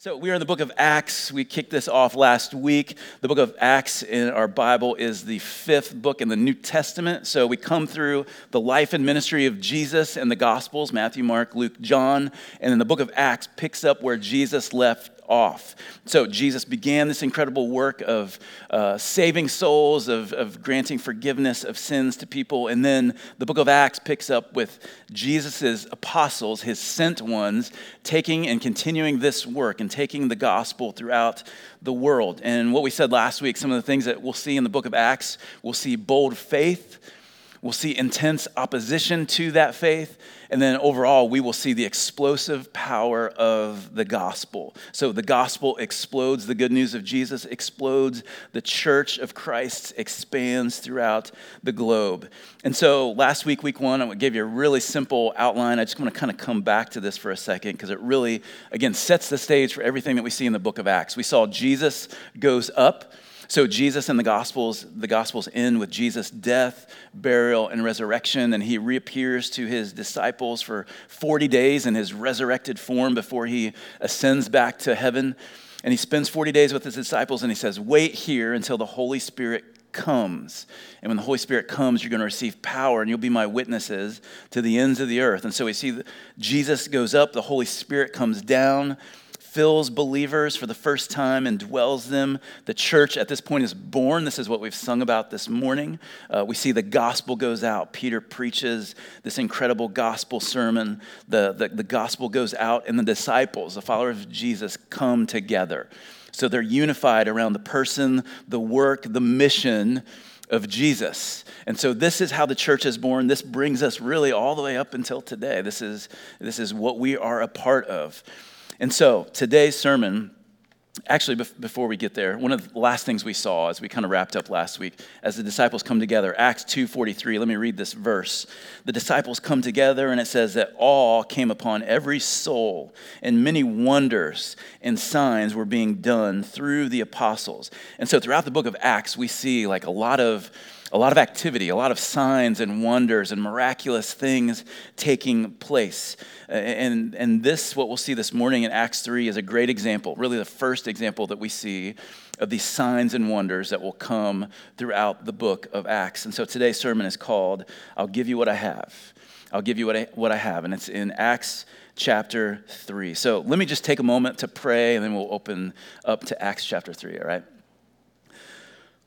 So, we are in the book of Acts. We kicked this off last week. The book of Acts in our Bible is the fifth book in the New Testament. So, we come through the life and ministry of Jesus and the Gospels Matthew, Mark, Luke, John. And then the book of Acts picks up where Jesus left off. So Jesus began this incredible work of uh, saving souls, of, of granting forgiveness of sins to people. And then the book of Acts picks up with Jesus' apostles, his sent ones, taking and continuing this work and taking the gospel throughout the world. And what we said last week, some of the things that we'll see in the book of Acts, we'll see bold faith We'll see intense opposition to that faith. And then overall, we will see the explosive power of the gospel. So the gospel explodes, the good news of Jesus explodes, the church of Christ expands throughout the globe. And so last week, week one, I gave you a really simple outline. I just want to kind of come back to this for a second because it really, again, sets the stage for everything that we see in the book of Acts. We saw Jesus goes up. So Jesus and the Gospels, the Gospels end with Jesus' death, burial, and resurrection, and he reappears to his disciples for 40 days in his resurrected form before he ascends back to heaven. And he spends 40 days with his disciples, and he says, Wait here until the Holy Spirit comes. And when the Holy Spirit comes, you're going to receive power and you'll be my witnesses to the ends of the earth. And so we see Jesus goes up, the Holy Spirit comes down fills believers for the first time and dwells them. The church at this point is born. This is what we've sung about this morning. Uh, we see the gospel goes out. Peter preaches this incredible gospel sermon. The, the, the gospel goes out, and the disciples, the followers of Jesus, come together. So they're unified around the person, the work, the mission of Jesus. And so this is how the church is born. This brings us really all the way up until today. This is, this is what we are a part of. And so today's sermon, actually, before we get there, one of the last things we saw as we kind of wrapped up last week, as the disciples come together, Acts 2.43, let me read this verse. The disciples come together, and it says that awe came upon every soul, and many wonders and signs were being done through the apostles. And so throughout the book of Acts, we see like a lot of a lot of activity, a lot of signs and wonders and miraculous things taking place. And, and this, what we'll see this morning in Acts 3, is a great example, really the first example that we see of these signs and wonders that will come throughout the book of Acts. And so today's sermon is called, I'll Give You What I Have. I'll give you what I, what I have. And it's in Acts chapter 3. So let me just take a moment to pray, and then we'll open up to Acts chapter 3, all right?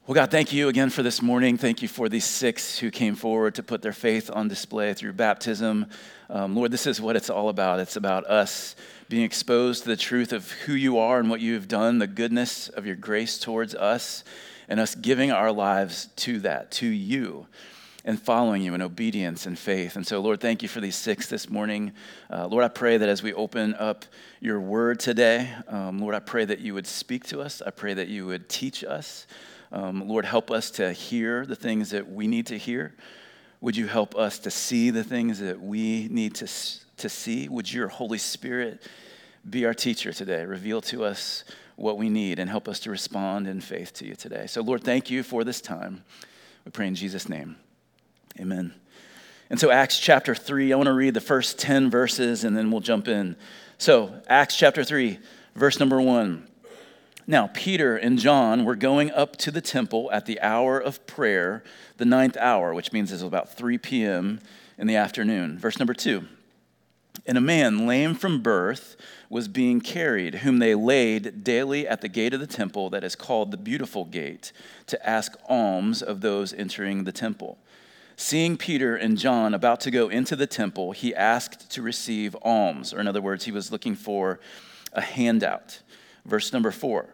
Well, God, thank you again for this morning. Thank you for these six who came forward to put their faith on display through baptism. Um, Lord, this is what it's all about. It's about us being exposed to the truth of who you are and what you have done, the goodness of your grace towards us, and us giving our lives to that, to you, and following you in obedience and faith. And so, Lord, thank you for these six this morning. Uh, Lord, I pray that as we open up your word today, um, Lord, I pray that you would speak to us. I pray that you would teach us. Um, Lord, help us to hear the things that we need to hear. Would you help us to see the things that we need to, to see? Would your Holy Spirit be our teacher today? Reveal to us what we need and help us to respond in faith to you today. So, Lord, thank you for this time. We pray in Jesus' name. Amen. And so, Acts chapter 3, I want to read the first 10 verses and then we'll jump in. So, Acts chapter 3, verse number 1. Now, Peter and John were going up to the temple at the hour of prayer, the ninth hour, which means it's about 3 p.m. in the afternoon. Verse number two. And a man lame from birth was being carried, whom they laid daily at the gate of the temple that is called the Beautiful Gate, to ask alms of those entering the temple. Seeing Peter and John about to go into the temple, he asked to receive alms, or in other words, he was looking for a handout. Verse number four.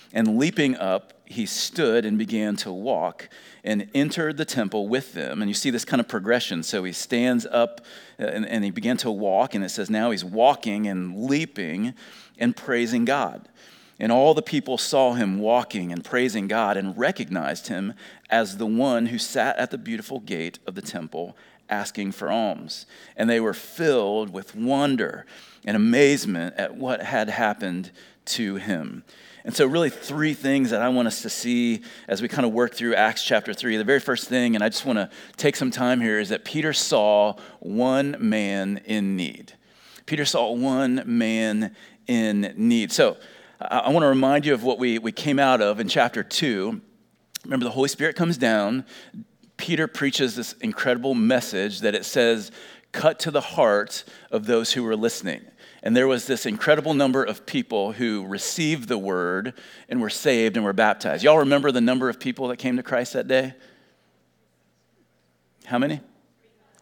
And leaping up, he stood and began to walk and entered the temple with them. And you see this kind of progression. So he stands up uh, and, and, he began to walk, and it says now he's walking and leaping and praising God. And all the people saw him walking and praising God and recognized him as the one who sat at the beautiful gate of the temple asking for alms. And they were filled with wonder and amazement at what had happened to him. And so, really, three things that I want us to see as we kind of work through Acts chapter 3. The very first thing, and I just want to take some time here, is that Peter saw one man in need. Peter saw one man in need. So, I want to remind you of what we, we came out of in chapter 2. Remember, the Holy Spirit comes down. Peter preaches this incredible message that it says, cut to the heart of those who were listening. And there was this incredible number of people who received the word and were saved and were baptized. Y'all remember the number of people that came to Christ that day? How many?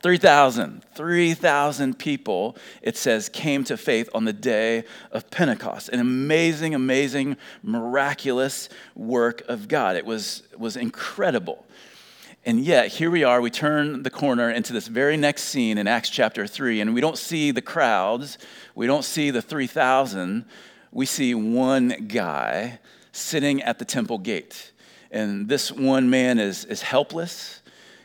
3,000. 3,000 people, it says, came to faith on the day of Pentecost. An amazing, amazing, miraculous work of God. It was, was incredible. And yet, here we are, we turn the corner into this very next scene in Acts chapter 3, and we don't see the crowds, we don't see the 3,000, we see one guy sitting at the temple gate. And this one man is, is helpless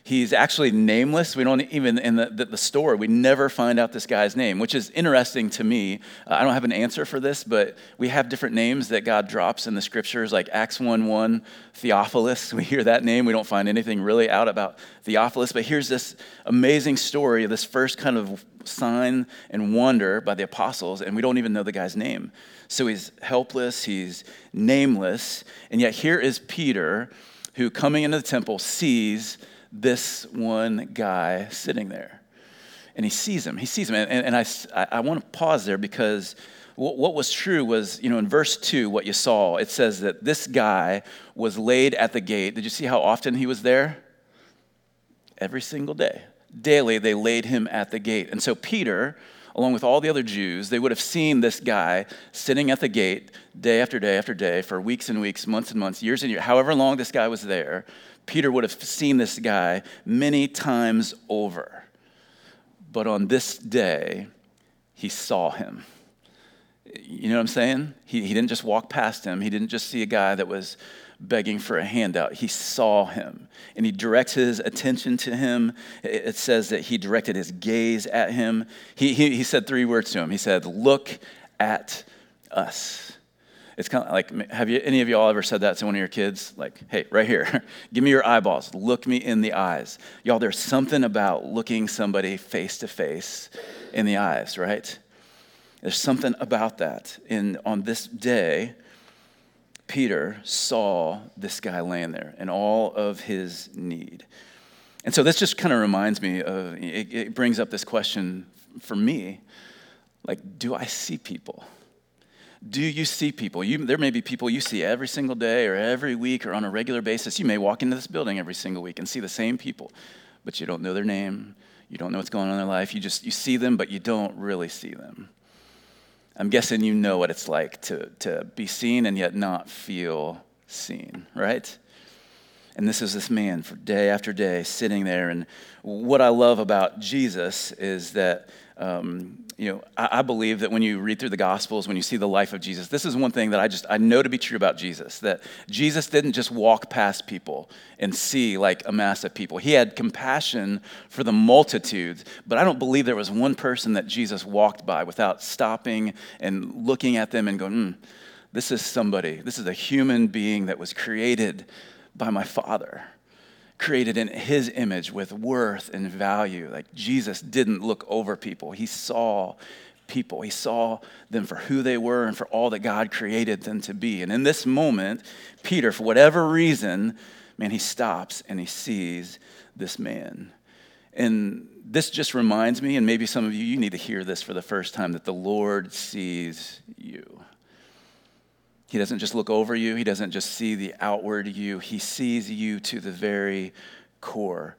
He's actually nameless. We don't even, in the, the, the, story, we never find out this guy's name, which is interesting to me. Uh, I don't have an answer for this, but we have different names that God drops in the scriptures, like Acts 1 1, Theophilus. We hear that name. We don't find anything really out about Theophilus, but here's this amazing story of this first kind of sign and wonder by the apostles, and we don't even know the guy's name. So he's helpless, he's nameless, and yet here is Peter who, coming into the temple, sees this one guy sitting there. And he sees him. He sees him. And, and I, I want to pause there because what, was true was, you know, in verse 2, what you saw, it says that this guy was laid at the gate. Did you see how often he was there? Every single day. Daily, they laid him at the gate. And so Peter, along with all the other Jews, they would have seen this guy sitting at the gate day after day after day for weeks and weeks, months and months, years and years, however long this guy was there. Peter would have seen this guy many times over. But on this day, he saw him. You know what I'm saying? He, he didn't just walk past him, he didn't just see a guy that was begging for a handout. He saw him and he directs his attention to him. It says that he directed his gaze at him. He, he, he said three words to him. He said, Look at us. It's kind of like, have you, any of y'all ever said that to one of your kids? Like, hey, right here, give me your eyeballs, look me in the eyes. Y'all, there's something about looking somebody face to face in the eyes, right? There's something about that. And on this day, Peter saw this guy laying there and all of his need. And so this just kind of reminds me of, it, it brings up this question for me like, do I see people? do you see people? You, there may be people you see every single day or every week or on a regular basis. You may walk into this building every single week and see the same people, but you don't know their name. You don't know what's going on in their life. You just you see them, but you don't really see them. I'm guessing you know what it's like to, to be seen and yet not feel seen, right? And this is this man for day after day sitting there. And what I love about Jesus is that um, you know, I, I, believe that when you read through the Gospels, when you see the life of Jesus, this is one thing that I just I know to be true about Jesus. That Jesus didn't just walk past people and see like a mass of people. He had compassion for the multitudes, but I don't believe there was one person that Jesus walked by without stopping and looking at them and going, mm, "This is somebody. This is a human being that was created by my Father." created in his image with worth and value. Like Jesus didn't look over people, he saw people. He saw them for who they were and for all that God created them to be. And in this moment, Peter, for whatever reason, man, he stops and he sees this man. And this just reminds me, and maybe some of you, you need to hear this for the first time, that the Lord sees you. He doesn't just look over you, He doesn't just see the outward you, He sees you to the very core.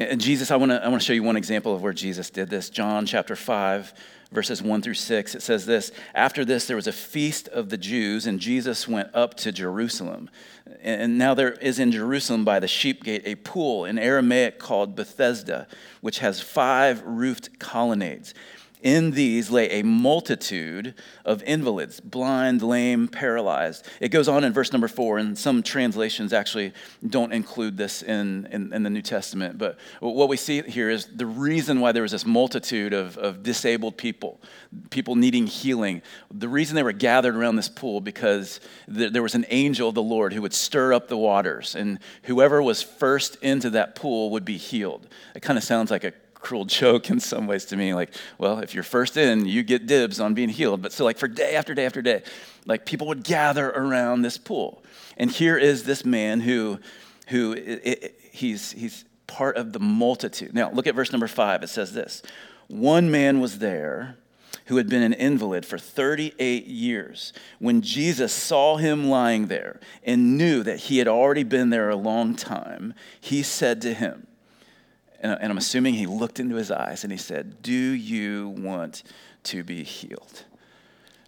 And Jesus, I want to I want to show you one example of where Jesus did this. John chapter 5, verses 1 through 6. It says this After this, there was a feast of the Jews, and Jesus went up to Jerusalem. And now there is in Jerusalem by the sheep gate a pool in Aramaic called Bethesda, which has five roofed colonnades. In these lay a multitude of invalids, blind, lame, paralyzed. It goes on in verse number four, and some translations actually don't include this in, in, in the New Testament. But what we see here is the reason why there was this multitude of, of disabled people, people needing healing. The reason they were gathered around this pool because there was an angel of the Lord who would stir up the waters, and whoever was first into that pool would be healed. It kind of sounds like a cruel joke in some ways to me. Like, well, if you're first in, you get dibs on being healed. But so, like, for day after day after day, like, people would gather around this pool. And here is this man who, who it, it, he's, he's part of the multitude. Now, look at verse number five. It says this One man was there who had been an invalid for 38 years. When Jesus saw him lying there and knew that he had already been there a long time, he said to him, and, I'm assuming he looked into his eyes and he said, Do you want to be healed?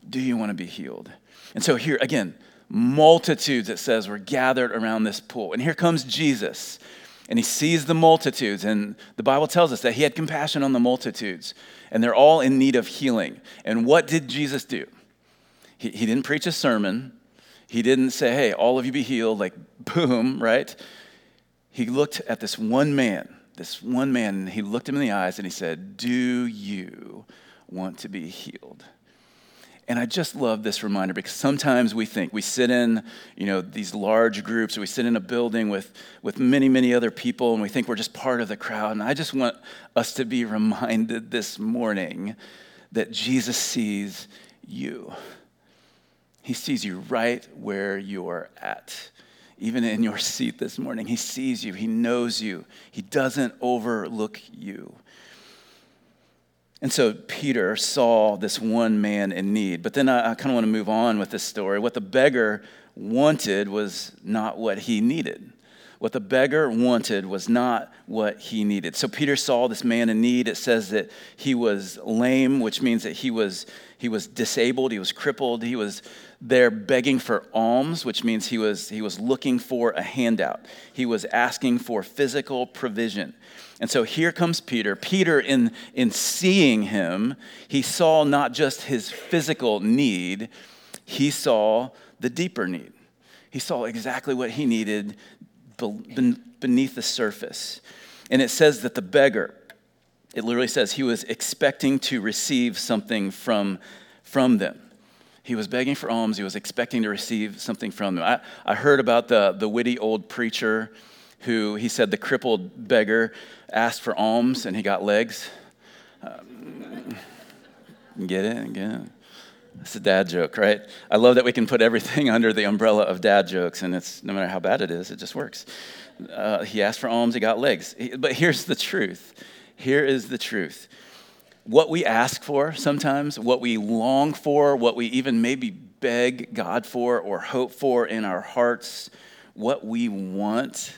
Do you want to be healed? And so here, again, multitudes, it says, were gathered around this pool. And here comes Jesus, and he sees the multitudes. And the Bible tells us that he had compassion on the multitudes, and they're all in need of healing. And what did Jesus do? He, he didn't preach a sermon, he didn't say, Hey, all of you be healed, like boom, right? He looked at this one man this one man, he looked him in the eyes and he said, Do you want to be healed? And I just love this reminder because sometimes we think we sit in, you know, these large groups, or we sit in a building with, with many, many other people, and we think we're just part of the crowd. And I just want us to be reminded this morning that Jesus sees you. He sees you right where you are at even in your seat this morning. He sees you, He knows you, He doesn't overlook you. And so Peter saw this one man in need. But then I, I kind of want to move on with this story. What the beggar wanted was not what he needed. What the beggar wanted was not what he needed. So Peter saw this man in need. It says that he was lame, which means that he was, he was disabled, he was crippled, he was there begging for alms, which means he was, he was looking for a handout. He was asking for physical provision. And so here comes Peter. Peter, in, in seeing him, he saw not just his physical need, he saw the deeper need. He saw exactly what he needed beneath the surface. And it says that the beggar, it literally says he was expecting to receive something from, from them. He was begging for alms. He was expecting to receive something from them. I, I heard about the, the witty old preacher who he said the crippled beggar asked for alms and he got legs. Um, get it? Get it? It's a dad joke, right? I love that we can put everything under the umbrella of dad jokes, and it's no matter how bad it is, it just works. Uh, he asked for alms, he got legs. But here's the truth. Here is the truth what we ask for sometimes, what we long for, what we even maybe beg God for or hope for in our hearts, what we want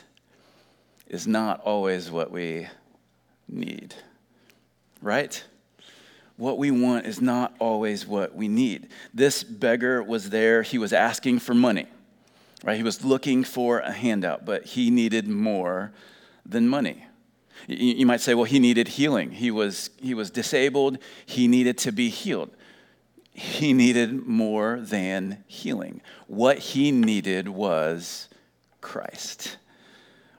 is not always what we need. Right? What we want is not always what we need. This beggar was there, he was asking for money. Right? He was looking for a handout, but he needed more than money. You might say, well, he needed healing. He was, he was disabled. He needed to be healed. He needed more than healing. What he needed was Christ.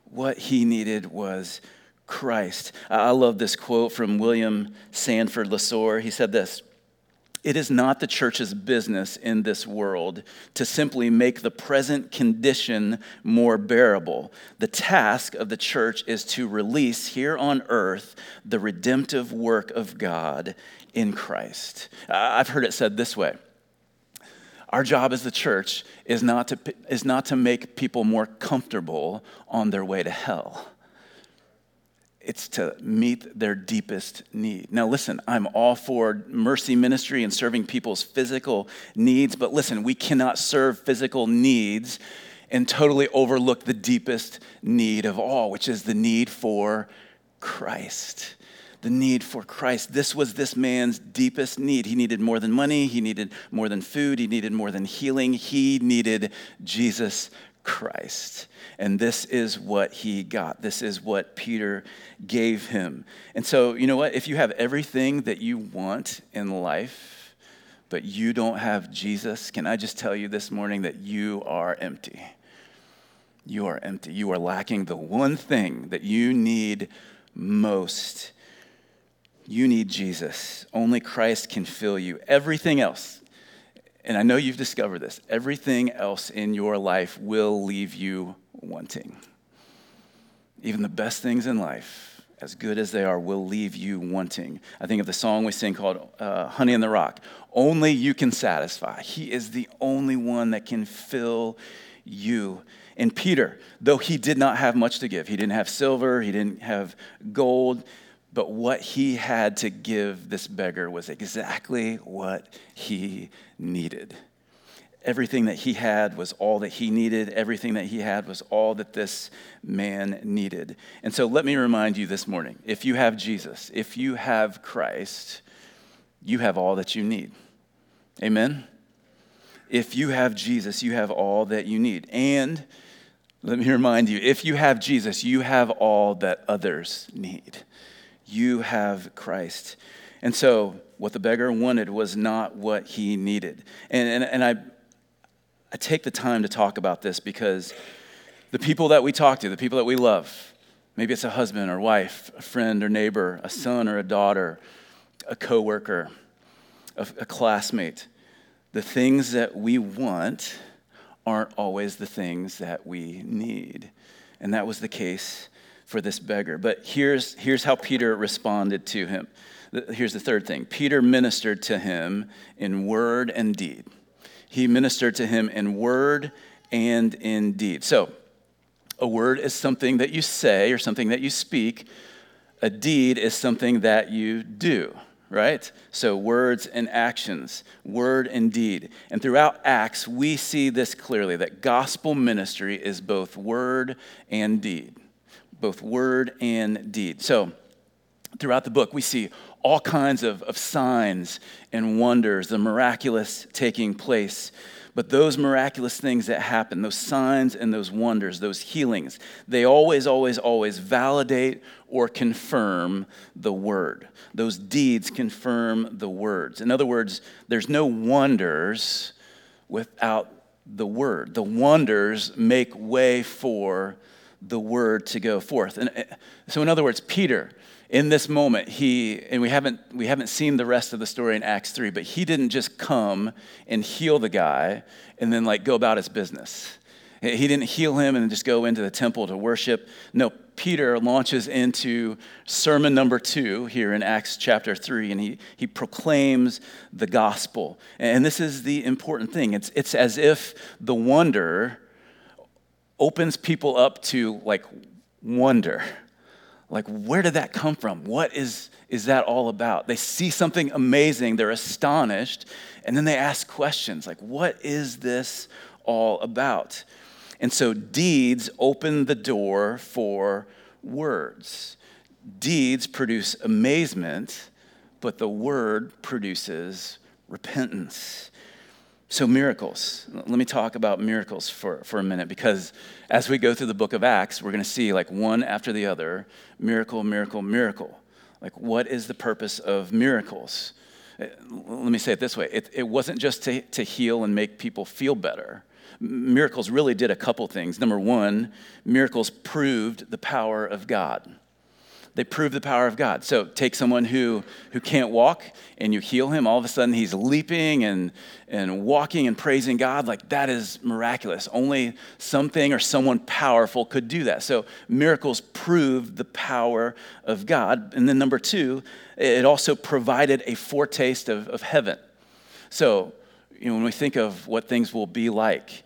What he needed was Christ. I love this quote from William Sanford LaSor. He said this it is not the church's business in this world to simply make the present condition more bearable. The task of the church is to release here on earth the redemptive work of God in Christ. I've heard it said this way Our job as the church is not to, is not to make people more comfortable on their way to hell it's to meet their deepest need. Now, listen, I'm all for mercy ministry and serving people's physical needs, but listen, we cannot serve physical needs and totally overlook the deepest need of all, which is the need for Christ. The need for Christ. This was this man's deepest need. He needed more than money, he needed more than food, he needed more than healing, he needed Jesus Christ. And this is what he got. This is what Peter gave him. And so, you know what? If you have everything that you want in life, but you don't have Jesus, can I just tell you this morning that you are empty? You are empty. You are lacking the one thing that you need most. You need Jesus. Only Christ can fill you. Everything else, and I know you've discovered this, everything else in your life will leave you wanting. Even the best things in life, as good as they are, will leave you wanting. I think of the song we sing called uh, Honey in the Rock. Only you can satisfy. He is the only one that can fill you. And Peter, though he did not have much to give, he didn't have silver, he didn't have gold, but what he had to give this beggar was exactly what he needed. Everything that he had was all that he needed. Everything that he had was all that this man needed. And so let me remind you this morning if you have Jesus, if you have Christ, you have all that you need. Amen? If you have Jesus, you have all that you need. And let me remind you if you have Jesus, you have all that others need. You have Christ. And so, what the beggar wanted was not what he needed. And, and, and I, I take the time to talk about this because the people that we talk to, the people that we love, maybe it's a husband or wife, a friend or neighbor, a son or a daughter, a coworker, a, a classmate, the things that we want aren't always the things that we need. And that was the case for this beggar. But here's, here's how Peter responded to him. Here's the third thing Peter ministered to him in word and deed. He ministered to him in word and in deed. So, a word is something that you say or something that you speak, a deed is something that you do right? So, words and actions, word and deed. And throughout Acts, we see this clearly that gospel ministry is both word and deed. Both word and deed. So, throughout the book, we see all kinds of, of signs and wonders, the miraculous taking place. But those miraculous things that happen, those signs and those wonders, those healings, they always, always, always validate or confirm the word. Those deeds confirm the words. In other words, there's no wonders without the word. The wonders make way for the word to go forth. And uh, so, in other words, Peter, in this moment, he, and we haven't, we haven't seen the rest of the story in Acts 3, but he didn't just come and heal the guy and then like go about his business. He didn't heal him and just go into the temple to worship. No, Peter launches into sermon number two here in Acts chapter three, and he, he proclaims the gospel. And this is the important thing it's, it's as if the wonder opens people up to like wonder like where did that come from? What is is that all about? They see something amazing they're astonished and then they ask questions like what is this all about? And so deeds open the door for words. Deeds produce amazement but the word produces repentance so, miracles. Let me talk about miracles for, for a minute because as we go through the book of Acts, we're going to see like one after the other miracle, miracle, miracle. Like, what is the purpose of miracles? Uh, let me say it this way it, it wasn't just to, to heal and make people feel better. Miracles really did a couple things. Number one, miracles proved the power of God they prove the power of God. So take someone who, who can't walk and you heal him, all of a sudden he's leaping and, and walking and praising God. Like that is miraculous. Only something or someone powerful could do that. So miracles prove the power of God. And then number two, it also provided a foretaste of, of heaven. So, you know, when we think of what things will be like,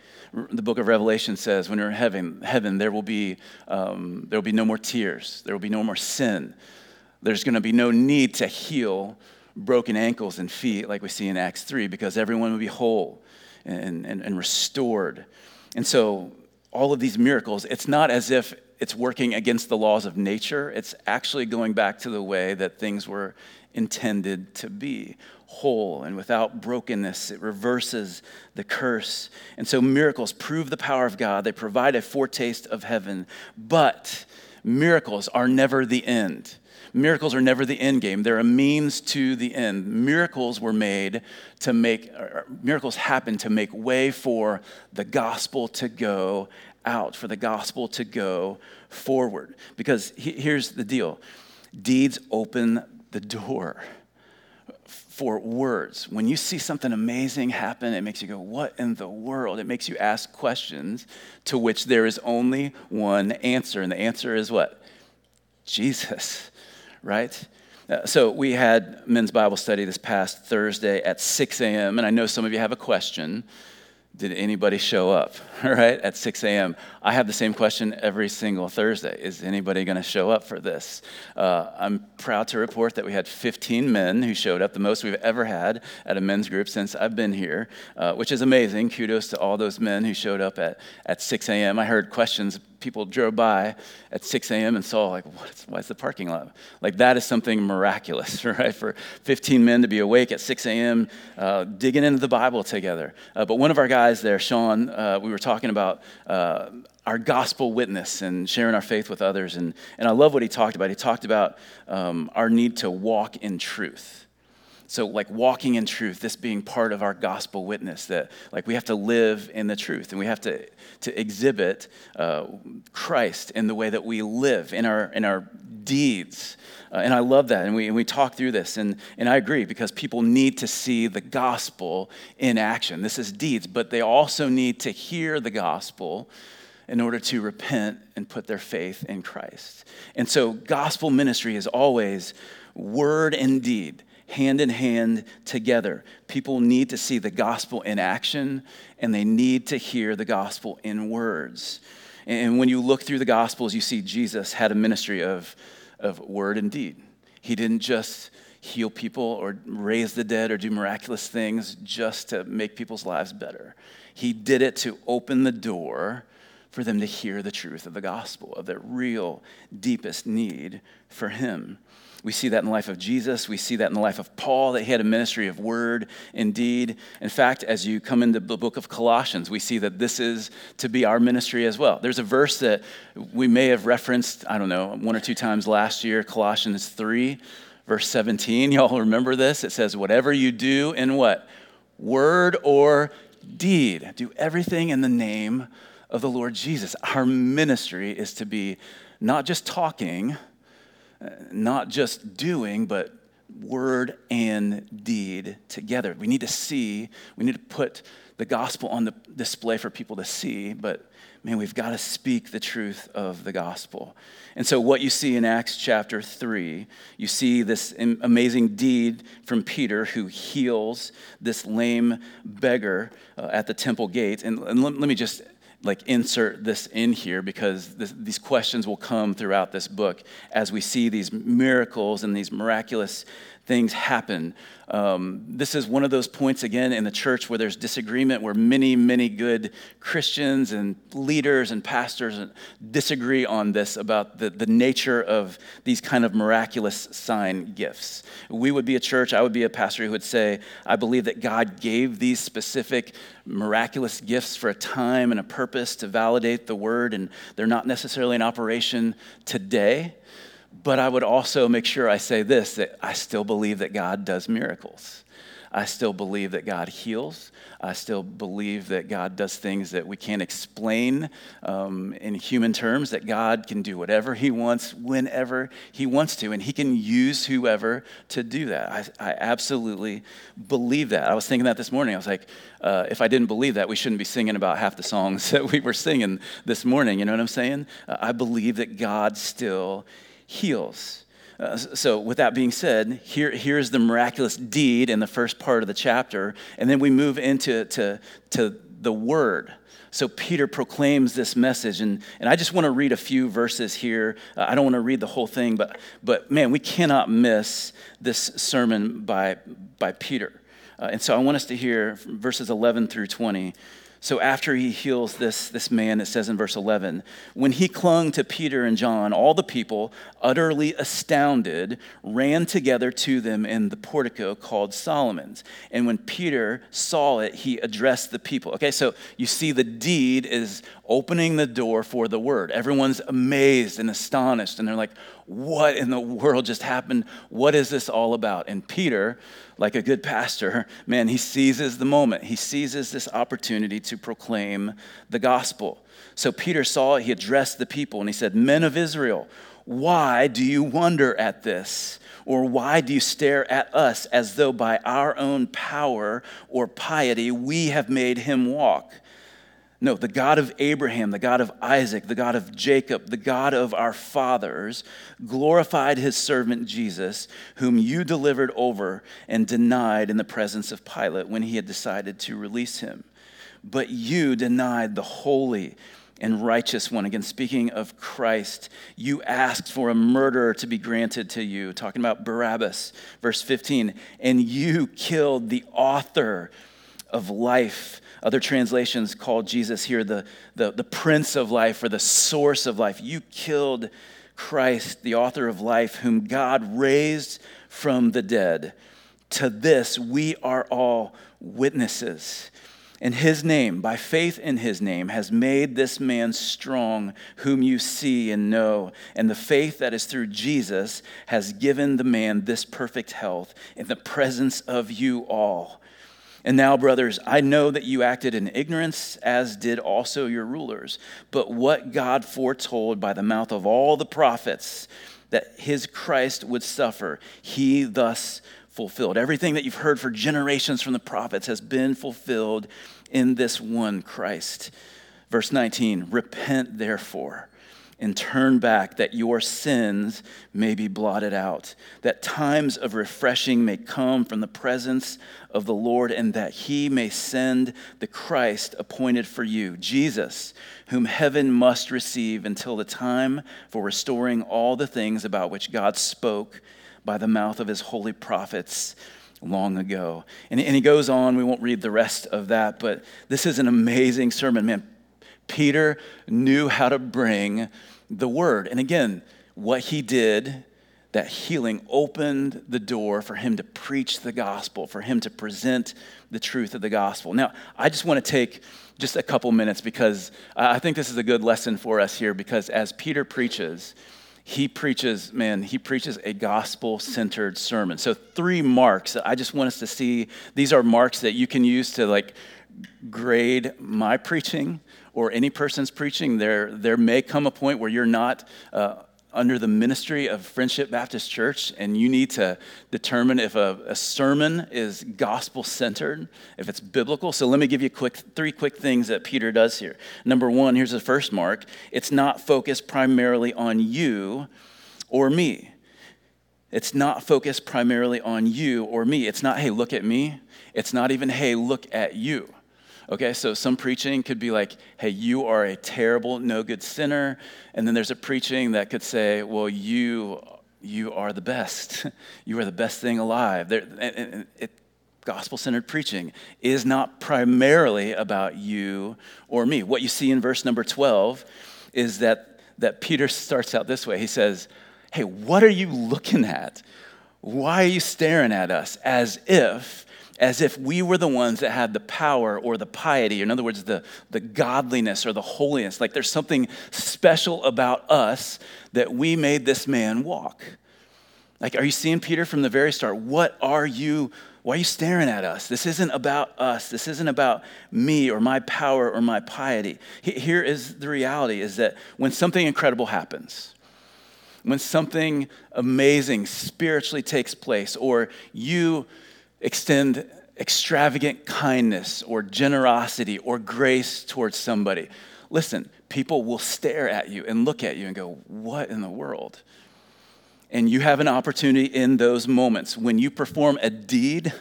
the book of Revelation says, when you're in heaven, heaven there will be um, there will be no more tears, there will be no more sin. There's going to be no need to heal broken ankles and feet like we see in Acts 3 because everyone will be whole and, and, and restored. And so all of these miracles, it's not as if it's working against the laws of nature. It's actually going back to the way that things were intended to be whole and without brokenness. It reverses the curse. And so miracles prove the power of God, they provide a foretaste of heaven, but miracles are never the end. Miracles are never the end game. They're a means to the end. Miracles were made to make, miracles happen to make way for the gospel to go out, for the gospel to go forward. Because here's the deal deeds open the door for words. When you see something amazing happen, it makes you go, What in the world? It makes you ask questions to which there is only one answer. And the answer is what? Jesus, right? Uh, so we had men's Bible study this past Thursday at 6 a.m., and I know some of you have a question did anybody show up right at 6 a.m i have the same question every single thursday. Is anybody going to show up for this? Uh, i'm proud to report that we had 15 men who showed up the most we've ever had at a men's group since i've been here uh, which is amazing. Kudos to all those men who showed up at, at 6 a.m i heard questions people drove by at 6 a.m. and saw, like, what's, why is the parking lot? Like, that is something miraculous, right? For 15 men to be awake at 6 a.m., uh, digging into the Bible together. Uh, but one of our guys there, Sean, uh, we were talking about uh, our gospel witness and sharing our faith with others. And, and I love what he talked about. He talked about um, our need to walk in truth so, like walking in truth, this being part of our gospel witness, that like we have to live in the truth and we have to, to exhibit uh, Christ in the way that we live, in our, in our deeds. Uh, and I love that. And we, and we talk through this. And, and I agree because people need to see the gospel in action. This is deeds, but they also need to hear the gospel in order to repent and put their faith in Christ. And so, gospel ministry is always word and deed hand in hand together. People need to see the gospel in action and they need to hear the gospel in words. And when you look through the gospels, you see Jesus had a ministry of, of word and deed. He didn't just heal people or raise the dead or do miraculous things just to make people's lives better. He did it to open the door for them to hear the truth of the gospel, of their real, deepest need for Him. We see that in the life of Jesus. We see that in the life of Paul, that he had a ministry of word and deed. In fact, as you come into the book of Colossians, we see that this is to be our ministry as well. There's a verse that we may have referenced, I don't know, one or two times last year, Colossians 3, verse 17. Y'all remember this? It says, Whatever you do in what? Word or deed, do everything in the name of the Lord Jesus. Our ministry is to be not just talking, not just doing, but word and deed together. We need to see, we need to put the gospel on the display for people to see, but man, we've got to speak the truth of the gospel. And so, what you see in Acts chapter 3, you see this amazing deed from Peter who heals this lame beggar uh, at the temple gate. And, let me just like insert this in here because this, these questions will come throughout this book as we see these miracles and these miraculous things happen. Um, this is one of those points, again, in the church where there's disagreement, where many, many good Christians and leaders and pastors disagree on this about the, the nature of these kind of miraculous sign gifts. We would be a church, I would be a pastor who would say, I believe that God gave these specific miraculous gifts for a time and a purpose to validate the word, and they're not necessarily in operation today. But I would also make sure I say this that I still believe that God does miracles. I still believe that God heals. I still believe that God does things that we can't explain um, in human terms, that God can do whatever He wants, whenever He wants to, and He can use whoever to do that. I, I absolutely believe that. I was thinking that this morning. I was like, uh, if I didn't believe that, we shouldn't be singing about half the songs that we were singing this morning. You know what I'm saying? Uh, I believe that God still heals. Uh, so, with that being said, here, here's the miraculous deed in the first part of the chapter, and then we move into to, to the word. So, Peter proclaims this message, and, and I just want to read a few verses here. Uh, I don't want to read the whole thing, but, but man, we cannot miss this sermon by, by Peter. Uh, and so, I want us to hear verses 11 through 20. So after he heals this, this man, it says in verse 11, when he clung to Peter and John, all the people, utterly astounded, ran together to them in the portico called Solomon's. And when Peter saw it, he addressed the people. Okay, so you see the deed is opening the door for the word. Everyone's amazed and astonished, and they're like, what in the world just happened? What is this all about? And Peter, like a good pastor, man, he seizes the moment. He seizes this opportunity to proclaim the gospel. So Peter saw it, he addressed the people, and he said, Men of Israel, why do you wonder at this? Or why do you stare at us as though by our own power or piety we have made him walk? No, the God of Abraham, the God of Isaac, the God of Jacob, the God of our fathers glorified his servant Jesus, whom you delivered over and denied in the presence of Pilate when he had decided to release him. But you denied the holy and righteous one. Again, speaking of Christ, you asked for a murderer to be granted to you, talking about Barabbas, verse 15, and you killed the author of life other translations call Jesus here the, the, the Prince of life or the source of life. You killed Christ, the author of life, whom God raised from the dead. To this, we are all witnesses. And his name, by faith in his name, has made this man strong, whom you see and know. And the faith that is through Jesus has given the man this perfect health in the presence of you all. And now, brothers, I know that you acted in ignorance, as did also your rulers. But what God foretold by the mouth of all the prophets that his Christ would suffer, he thus fulfilled. Everything that you've heard for generations from the prophets has been fulfilled in this one Christ. Verse 19 Repent, therefore and turn back that your sins may be blotted out, that times of refreshing may come from the presence of the Lord, and that he may send the Christ appointed for you, Jesus, whom heaven must receive until the time for restoring all the things about which God spoke by the mouth of his holy prophets long ago. And, and he goes on, we won't read the rest of that, but this is an amazing sermon. Man, Peter knew how to bring the word. And again, what he did, that healing opened the door for him to preach the gospel, for him to present the truth of the gospel. Now, I just want to take just a couple minutes because I think this is a good lesson for us here because as Peter preaches, he preaches, man, he preaches a gospel centered sermon. So, three marks I just want us to see. These are marks that you can use to like grade my preaching or any person's preaching, there, there may come a point where you're not uh, under the ministry of Friendship Baptist Church, and you need to determine if a, a sermon is gospel centered, if it's biblical. So let me give you quick, three quick things that Peter does here. Number one, here's the first mark it's not focused primarily on you or me. It's not focused primarily on you or me. It's not, hey, look at me. It's not even, hey, look at you. Okay, so some preaching could be like, hey, you are a terrible, no good sinner. And then there's a preaching that could say, well, you, you are the best. you are the best thing alive. There, gospel centered preaching is not primarily about you or me. What you see in verse number 12 is that, that Peter starts out this way. He says, Hey, what are you looking at? Why are you staring at us as if as if we were the ones that had the power or the piety, or in other words, the, the godliness or the holiness. Like there's something special about us that we made this man walk. Like, are you seeing Peter from the very start? What are you, why are you staring at us? This isn't about us. This isn't about me or my power or my piety. Here is the reality is that when something incredible happens, when something amazing spiritually takes place, or you extend extravagant kindness or generosity or grace towards somebody, listen, people will stare at you and look at you and go, What in the world? And you have an opportunity in those moments when you perform a deed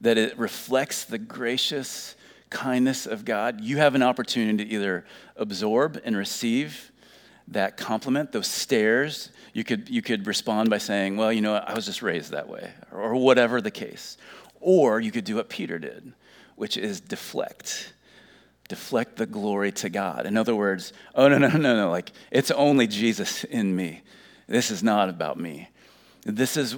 that it reflects the gracious kindness of God, you have an opportunity to either absorb and receive that compliment, those stares, you could, you could respond by saying, Well, you know, I was just raised that way, or whatever the case. Or you could do what Peter did, which is deflect. deflect the glory to God. In other words, oh, no, no, no, no, like it's only Jesus in me. This is not about me. This is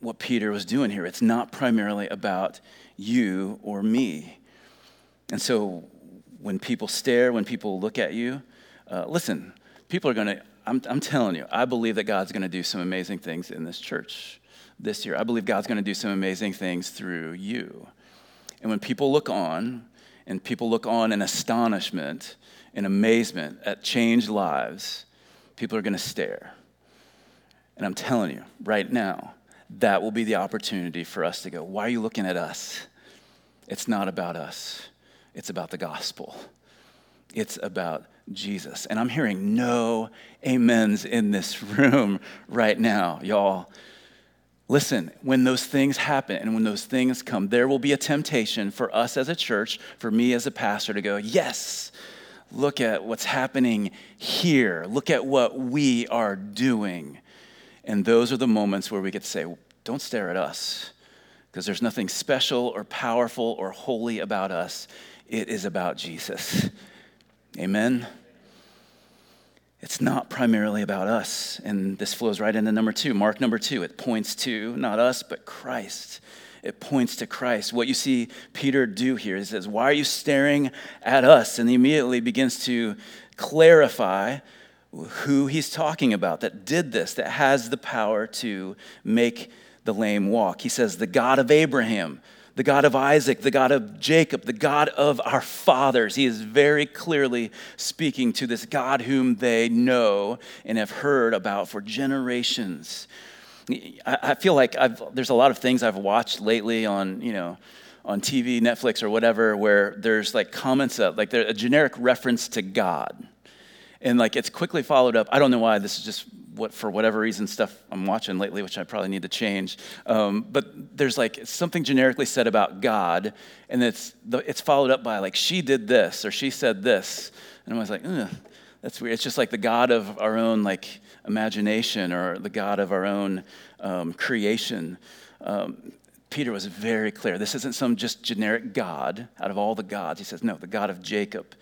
what Peter was doing here. It's not primarily about you or me. And so when people stare, when people look at you, uh, listen, people are going to, I'm, I'm telling you, I believe that God's going to do some amazing things in this church this year. I believe God's going to do some amazing things through you. And when people look on, and people look on in astonishment and amazement at changed lives, people are going to stare. And I'm telling you, right now, that will be the opportunity for us to go, Why are you looking at us? It's not about us, it's about the gospel. It's about Jesus. And I'm hearing no amens in this room right now, y'all. Listen, when those things happen and when those things come, there will be a temptation for us as a church, for me as a pastor to go, Yes, look at what's happening here. Look at what we are doing. And those are the moments where we get to say, Don't stare at us, because there's nothing special or powerful or holy about us. It is about Jesus. Amen. It's not primarily about us. And this flows right into number two, mark number two. It points to not us, but Christ. It points to Christ. What you see Peter do here, he says, Why are you staring at us? And he immediately begins to clarify who he's talking about that did this, that has the power to make the lame walk. He says, The God of Abraham, the God of Isaac, the God of Jacob, the God of our fathers. He is very clearly speaking to this God whom they know and have heard about for generations. I feel like I've, there's a lot of things I've watched lately on, you know, on TV, Netflix, or whatever, where there's like comments of, like a generic reference to God. And like it's quickly followed up. I don't know why, this is just what for whatever reason stuff I'm watching lately, which I probably need to change. Um, but there's like something generically said about God, and it's it's followed up by like she did this or she said this, and I was like, that's weird. It's just like the God of our own like imagination or the God of our own um, creation. Um, Peter was very clear. This isn't some just generic God out of all the gods. He says, no, the God of Jacob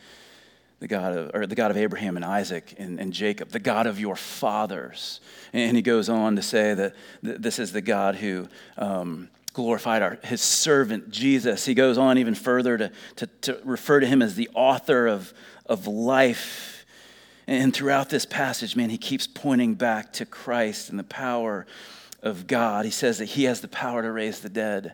the God of, or the God of Abraham and Isaac and, and Jacob, the God of your fathers. And he goes on to say that this is the God who um, glorified our, his servant Jesus. He goes on even further to, to, to refer to him as the author of, of life. And throughout this passage, man, he keeps pointing back to Christ and the power of God. He says that he has the power to raise the dead.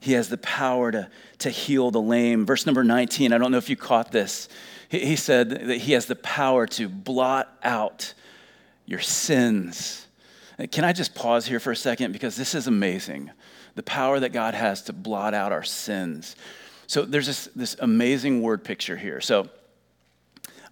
He has the power to, to heal the lame. Verse number 19, I don't know if you caught this. He said that he has the power to blot out your sins. Can I just pause here for a second? Because this is amazing. The power that God has to blot out our sins. So there's this, this amazing word picture here. So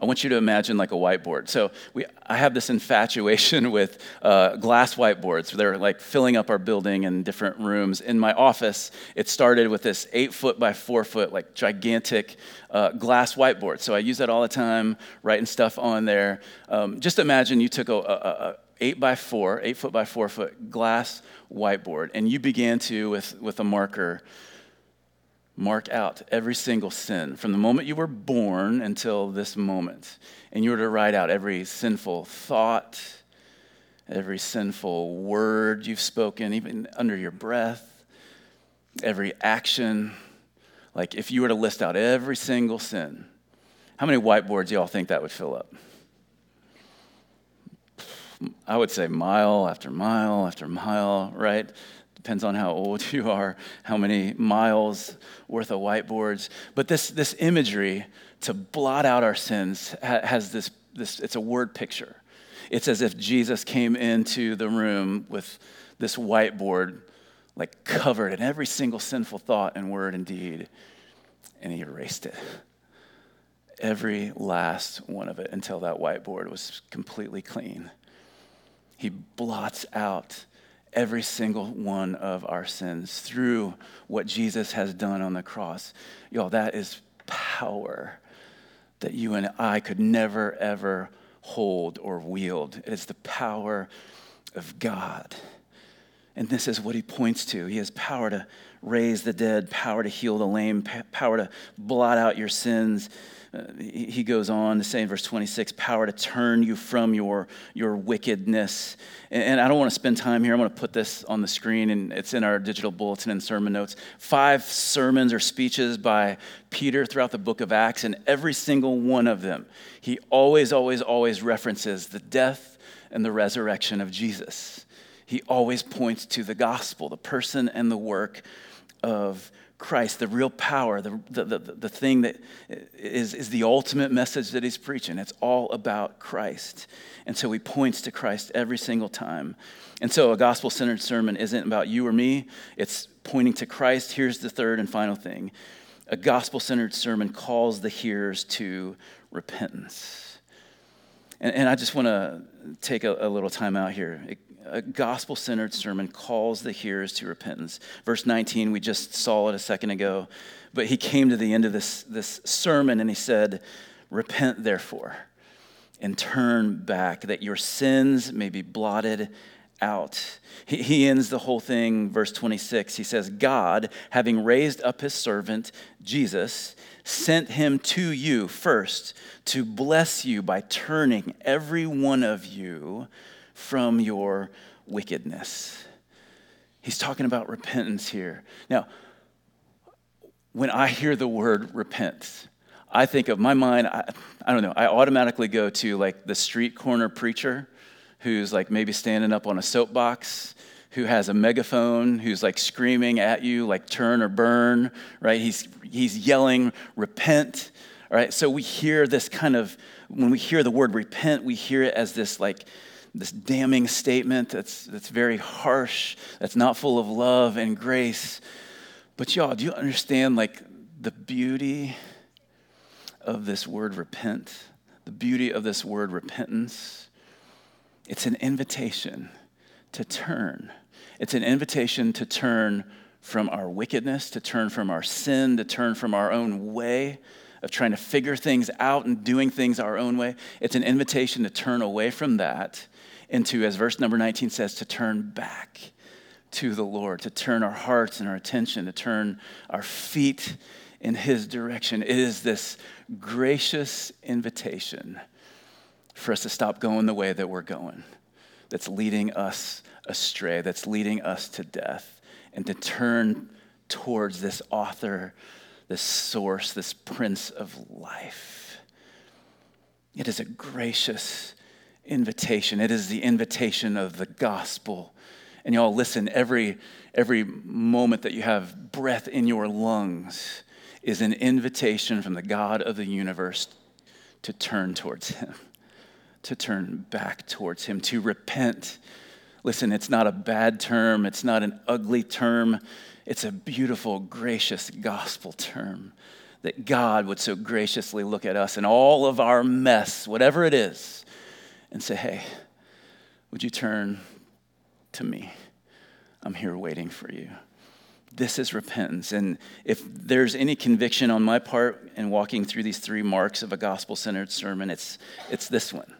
I want you to imagine like a whiteboard. So we, I have this infatuation with uh, glass whiteboards. They're like filling up our building in different rooms. In my office, it started with this eight foot by four foot, like gigantic uh, glass whiteboard. So I use that all the time, writing stuff on there. Um, just imagine you took a, a, a eight by four, eight foot by four foot glass whiteboard, and you began to, with, with a marker, mark out every single sin from the moment you were born until this moment. And you were to write out every sinful thought, every sinful word you've spoken, even under your breath, every action. Like if you were to list out every single sin, how many whiteboards y'all think that would fill up? I would say mile after mile after mile, right? Depends on how old you are, how many miles worth of whiteboards. But this, this imagery to blot out our sins has this, this, it's a word picture. It's as if Jesus came into the room with this whiteboard, like covered in every single sinful thought and word and deed, and he erased it. Every last one of it until that whiteboard was completely clean. He blots out every single one of our sins through what Jesus has done on the cross. Y'all, that is power that you and I could never, ever hold or wield. It is the power of God. And this is what he points to. He has power to raise the dead, power to heal the lame, power to blot out your sins. uh, he goes on to say in verse 26 power to turn you from your, your wickedness. And, I don't want to spend time here. I'm going to put this on the screen, and it's in our digital bulletin and sermon notes. Five sermons or speeches by Peter throughout the book of Acts, and every single one of them, he always, always, always references the death and the resurrection of Jesus. He always points to the gospel, the person and the work of Christ, the real power, the, the, the, the, thing that is, is the ultimate message that he's preaching. It's all about Christ. And so he points to Christ every single time. And so a gospel centered sermon isn't about you or me, it's pointing to Christ. Here's the third and final thing a gospel centered sermon calls the hearers to repentance. And, and I just want to take a, a little time out here. It, a gospel centered sermon calls the hearers to repentance. Verse 19, we just saw it a second ago, but he came to the end of this, this sermon and he said, Repent therefore and turn back, that your sins may be blotted out. He, he ends the whole thing, verse 26. He says, God, having raised up his servant, Jesus, sent him to you first to bless you by turning every one of you from your wickedness. He's talking about repentance here. Now, when I hear the word repent, I think of my mind, I, I don't know, I automatically go to like the street corner preacher who's like maybe standing up on a soapbox, who has a megaphone, who's like screaming at you, like turn or burn, right? He's, he's yelling, repent, right? So we hear this kind of, when we hear the word repent, we hear it as this like, this damning statement that's, that's very harsh, that's not full of love and grace. But y'all, do you understand like the beauty of this word repent? The beauty of this word repentance? It's an invitation to turn. It's an invitation to turn from our wickedness, to turn from our sin, to turn from our own way of trying to figure things out and doing things our own way. It's an invitation to turn away from that into, as verse number 19 says, to turn back to the Lord, to turn our hearts and our attention, to turn our feet in His direction. It is this gracious invitation for us to stop going the way that we're going, that's leading us astray, that's leading us to death, and to turn towards this author, this source, this prince of life. It is a gracious invitation. It is the invitation of the gospel. And y'all listen, every every moment that you have breath in your lungs is an invitation from the God of the universe to turn towards him, to turn back towards him, to repent. Listen, it's not a bad term, it's not an ugly term. It's a beautiful, gracious gospel term that God would so graciously look at us and all of our mess, whatever it is, and say, hey, would you turn to me? I'm here waiting for you. This is repentance. And if there's any conviction on my part in walking through these three marks of a gospel centered sermon, it's, it's this one.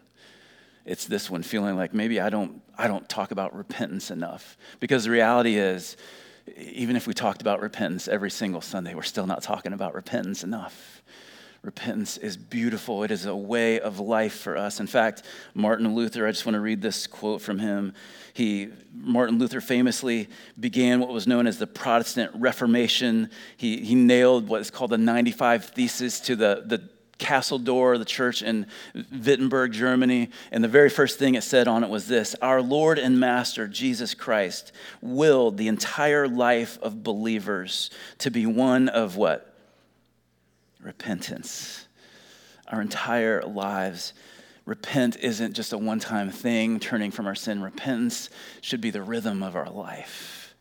It's this one, feeling like maybe I don't, I don't talk about repentance enough. Because the reality is, even if we talked about repentance every single Sunday, we're still not talking about repentance enough. Repentance is beautiful. It is a way of life for us. In fact, Martin Luther, I just want to read this quote from him. He, Martin Luther famously began what was known as the Protestant Reformation. He, he nailed what is called the 95 Theses to the, the castle door of the church in Wittenberg, Germany. And the very first thing it said on it was this Our Lord and Master, Jesus Christ, willed the entire life of believers to be one of what? Repentance. Our entire lives. Repent isn't just a one time thing, turning from our sin. Repentance should be the rhythm of our life.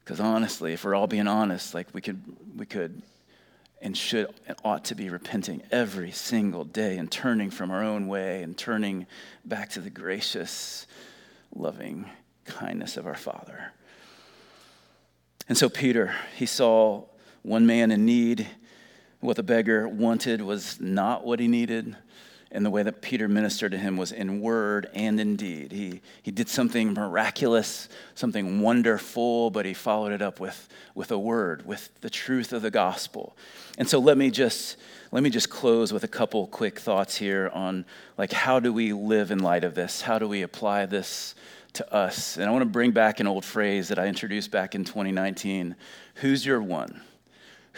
Because honestly, if we're all being honest, like we could, we could and should and ought to be repenting every single day and turning from our own way and turning back to the gracious, loving kindness of our Father. And so, Peter, he saw one man in need what the beggar wanted was not what he needed. And the way that Peter ministered to him was in word and in deed. He, he did something miraculous, something wonderful, but he followed it up with, with a word, with the truth of the gospel. And so let me just let me just close with a couple quick thoughts here on like how do we live in light of this? How do we apply this to us? And I want to bring back an old phrase that I introduced back in 2019. Who's your one?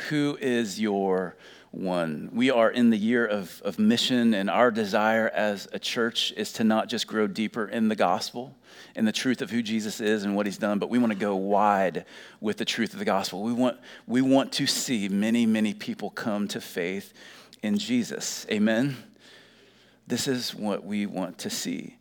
Who is your one. We are in the year of, of mission, and our desire as a church is to not just grow deeper in the gospel and the truth of who Jesus is and what he's done, but we want to go wide with the truth of the gospel. We want, we want to see many, many people come to faith in Jesus. Amen? This is what we want to see.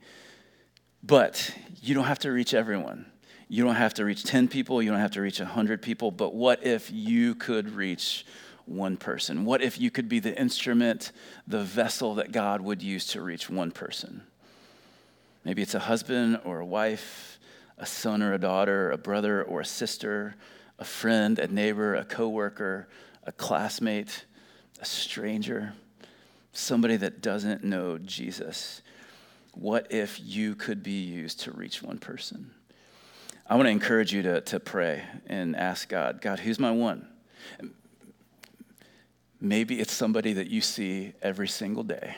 But you don't have to reach everyone. You don't have to reach 10 people. You don't have to reach 100 people. But what if you could reach one person? What if you could be the instrument, the vessel that God would use to reach one person? Maybe it's a husband or a wife, a son or a daughter, a brother or a sister, a friend, a neighbor, a coworker, a classmate, a stranger, somebody that doesn't know Jesus. What if you could be used to reach one person? I want to encourage you to, to pray and ask God, God, who's my one? Maybe it's somebody that you see every single day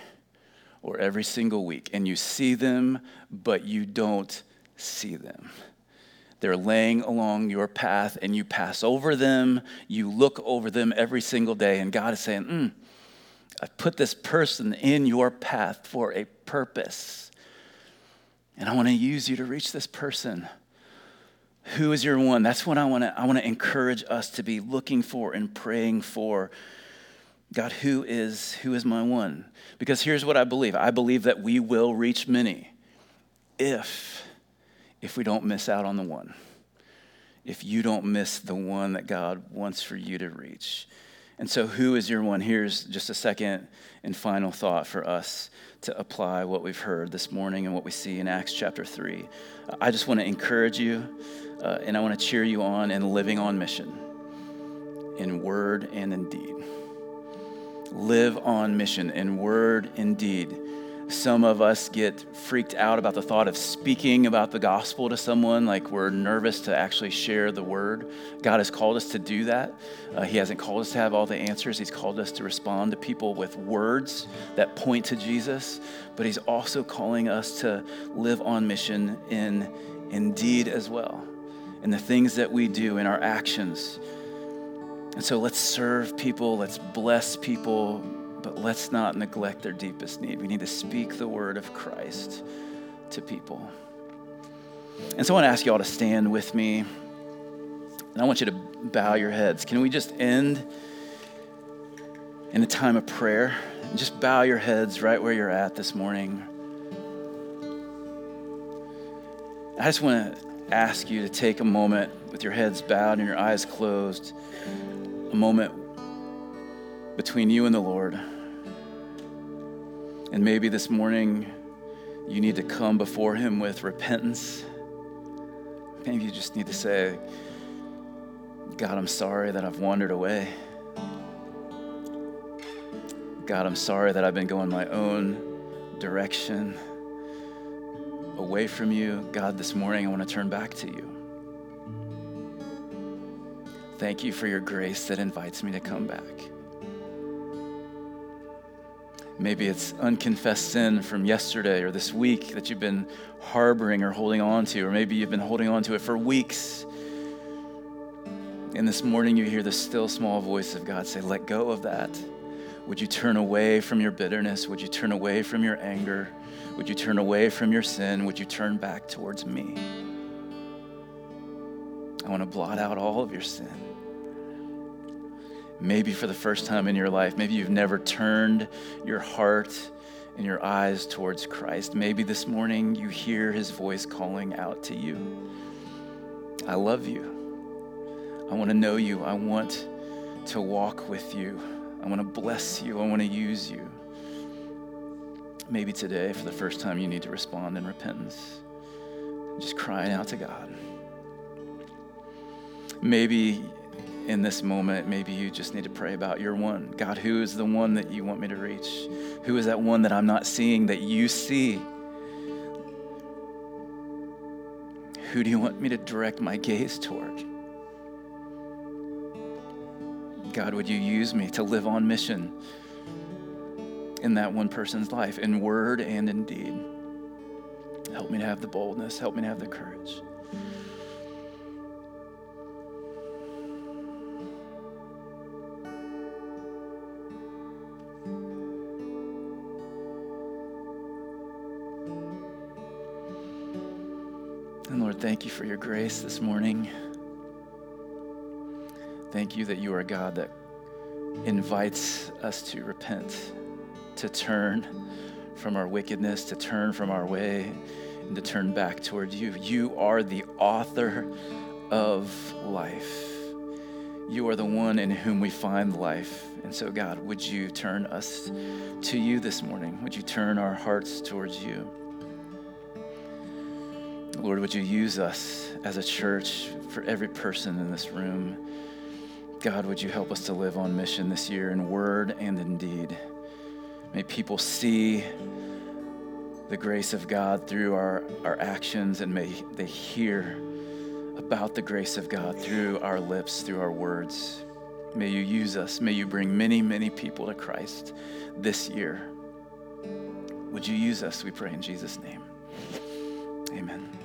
or every single week, and you see them, but you don't see them. They're laying along your path, and you pass over them. You look over them every single day, and God is saying, mm, I've put this person in your path for a purpose. And I want to use you to reach this person. Who is your one? That's what I want to I want to encourage us to be looking for and praying for God, who is, who is my one? Because here's what I believe I believe that we will reach many if, if we don't miss out on the one. If you don't miss the one that God wants for you to reach. And so, who is your one? Here's just a second and final thought for us to apply what we've heard this morning and what we see in Acts chapter 3. I just want to encourage you uh, and I want to cheer you on in living on mission in word and in deed live on mission in word and deed. Some of us get freaked out about the thought of speaking about the gospel to someone, like we're nervous to actually share the word. God has called us to do that. Uh, he hasn't called us to have all the answers, He's called us to respond to people with words that point to Jesus, but He's also calling us to live on mission in, in deed as well, in the things that we do, in our actions. And so let's serve people, let's bless people, but let's not neglect their deepest need. We need to speak the word of Christ to people. And so I want to ask you all to stand with me. And I want you to bow your heads. Can we just end in a time of prayer? And just bow your heads right where you're at this morning. I just want to ask you to take a moment with your heads bowed and your eyes closed a moment between you and the Lord. And maybe this morning you need to come before Him with repentance. Maybe you just need to say, God, I'm sorry that I've wandered away. God, I'm sorry that I've been going my own direction away from you. God, this morning I want to turn back to you. Thank you for your grace that invites me to come back. Maybe it's unconfessed sin from yesterday or this week that you've been harboring or holding on to, or maybe you've been holding on to it for weeks. And this morning you hear the still small voice of God say, Let go of that. Would you turn away from your bitterness? Would you turn away from your anger? Would you turn away from your sin? Would you turn back towards me? I want to blot out all of your sin. Maybe for the first time in your life, maybe you've never turned your heart and your eyes towards Christ. Maybe this morning you hear his voice calling out to you I love you. I want to know you. I want to walk with you. I want to bless you. I want to use you. Maybe today, for the first time, you need to respond in repentance, just crying out to God. Maybe in this moment, maybe you just need to pray about your one. God, who is the one that you want me to reach? Who is that one that I'm not seeing that you see? Who do you want me to direct my gaze toward? God, would you use me to live on mission in that one person's life, in word and in deed? Help me to have the boldness, help me to have the courage. Thank you for your grace this morning. Thank you that you are a God that invites us to repent, to turn from our wickedness, to turn from our way, and to turn back toward you. You are the author of life. You are the one in whom we find life. And so, God, would you turn us to you this morning? Would you turn our hearts towards you? Lord, would you use us as a church for every person in this room? God, would you help us to live on mission this year in word and in deed? May people see the grace of God through our, our actions, and may they hear about the grace of God through our lips, through our words. May you use us. May you bring many, many people to Christ this year. Would you use us, we pray in Jesus' name. Amen.